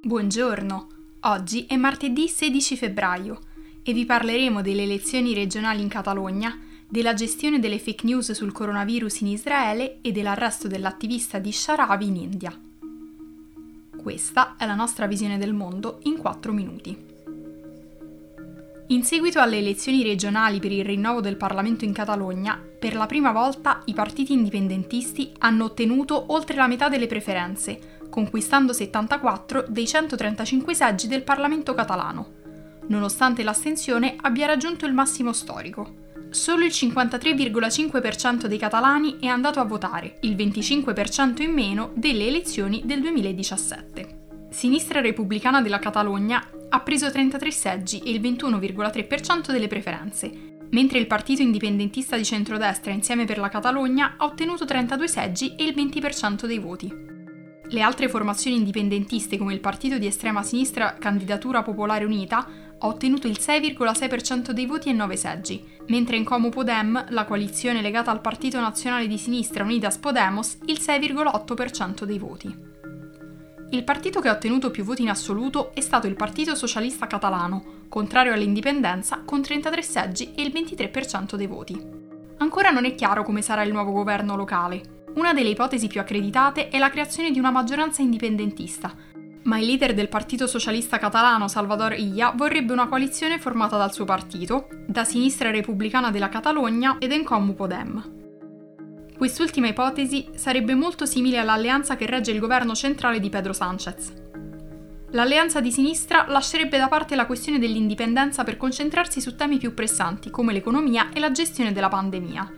Buongiorno, oggi è martedì 16 febbraio e vi parleremo delle elezioni regionali in Catalogna, della gestione delle fake news sul coronavirus in Israele e dell'arresto dell'attivista di Sharavi in India. Questa è la nostra visione del mondo in 4 minuti. In seguito alle elezioni regionali per il rinnovo del Parlamento in Catalogna, per la prima volta i partiti indipendentisti hanno ottenuto oltre la metà delle preferenze, conquistando 74 dei 135 seggi del Parlamento catalano, nonostante l'astensione abbia raggiunto il massimo storico. Solo il 53,5% dei catalani è andato a votare, il 25% in meno delle elezioni del 2017. Sinistra Repubblicana della Catalogna ha preso 33 seggi e il 21,3% delle preferenze, mentre il partito indipendentista di centrodestra Insieme per la Catalogna ha ottenuto 32 seggi e il 20% dei voti. Le altre formazioni indipendentiste come il partito di estrema sinistra Candidatura Popolare Unita ha ottenuto il 6,6% dei voti e 9 seggi, mentre in Como Podem, la coalizione legata al Partito Nazionale di Sinistra Unidas Podemos, il 6,8% dei voti. Il partito che ha ottenuto più voti in assoluto è stato il Partito Socialista Catalano, contrario all'indipendenza, con 33 seggi e il 23% dei voti. Ancora non è chiaro come sarà il nuovo governo locale, una delle ipotesi più accreditate è la creazione di una maggioranza indipendentista, ma il leader del Partito Socialista Catalano Salvador Illa vorrebbe una coalizione formata dal suo partito, da Sinistra Repubblicana della Catalogna ed Encom Podem. Quest'ultima ipotesi sarebbe molto simile all'alleanza che regge il governo centrale di Pedro Sánchez. L'alleanza di sinistra lascerebbe da parte la questione dell'indipendenza per concentrarsi su temi più pressanti come l'economia e la gestione della pandemia,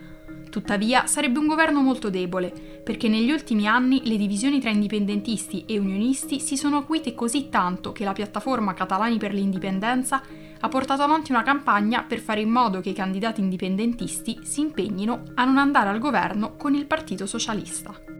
Tuttavia sarebbe un governo molto debole, perché negli ultimi anni le divisioni tra indipendentisti e unionisti si sono acuite così tanto che la piattaforma Catalani per l'indipendenza ha portato avanti una campagna per fare in modo che i candidati indipendentisti si impegnino a non andare al governo con il Partito Socialista.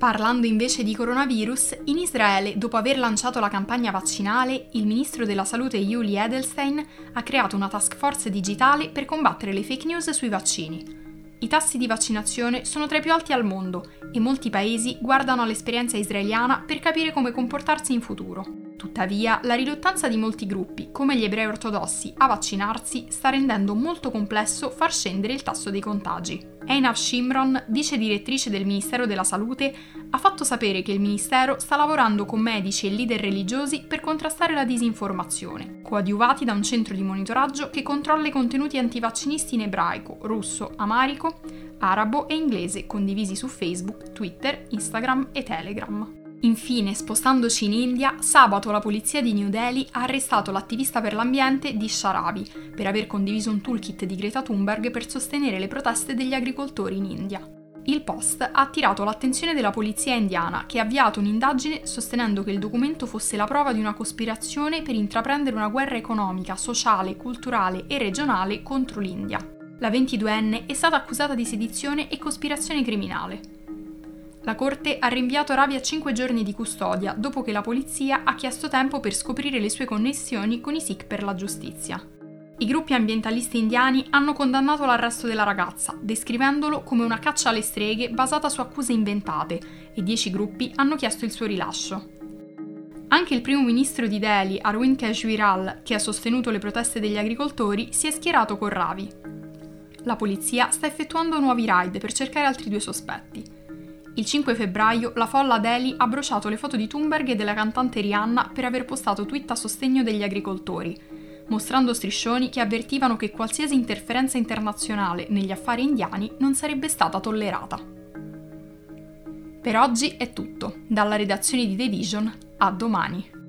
Parlando invece di coronavirus, in Israele, dopo aver lanciato la campagna vaccinale, il ministro della salute Yuli Edelstein ha creato una task force digitale per combattere le fake news sui vaccini. I tassi di vaccinazione sono tra i più alti al mondo e molti paesi guardano all'esperienza israeliana per capire come comportarsi in futuro. Tuttavia, la riluttanza di molti gruppi, come gli ebrei ortodossi, a vaccinarsi sta rendendo molto complesso far scendere il tasso dei contagi. Einav Shimron, vice direttrice del Ministero della Salute, ha fatto sapere che il Ministero sta lavorando con medici e leader religiosi per contrastare la disinformazione, coadiuvati da un centro di monitoraggio che controlla i contenuti antivaccinisti in ebraico, russo, amarico, arabo e inglese condivisi su Facebook, Twitter, Instagram e Telegram. Infine, spostandoci in India, sabato la polizia di New Delhi ha arrestato l'attivista per l'ambiente di Sharabi per aver condiviso un toolkit di Greta Thunberg per sostenere le proteste degli agricoltori in India. Il post ha attirato l'attenzione della polizia indiana, che ha avviato un'indagine sostenendo che il documento fosse la prova di una cospirazione per intraprendere una guerra economica, sociale, culturale e regionale contro l'India. La 22enne è stata accusata di sedizione e cospirazione criminale. La Corte ha rinviato Ravi a 5 giorni di custodia dopo che la polizia ha chiesto tempo per scoprire le sue connessioni con i Sikh per la giustizia. I gruppi ambientalisti indiani hanno condannato l'arresto della ragazza, descrivendolo come una caccia alle streghe basata su accuse inventate, e 10 gruppi hanno chiesto il suo rilascio. Anche il primo ministro di Delhi, Arvind Kejriwal, che ha sostenuto le proteste degli agricoltori, si è schierato con Ravi. La polizia sta effettuando nuovi raid per cercare altri due sospetti. Il 5 febbraio la folla Delhi ha bruciato le foto di Thunberg e della cantante Rihanna per aver postato tweet a sostegno degli agricoltori, mostrando striscioni che avvertivano che qualsiasi interferenza internazionale negli affari indiani non sarebbe stata tollerata. Per oggi è tutto, dalla redazione di The Vision a domani.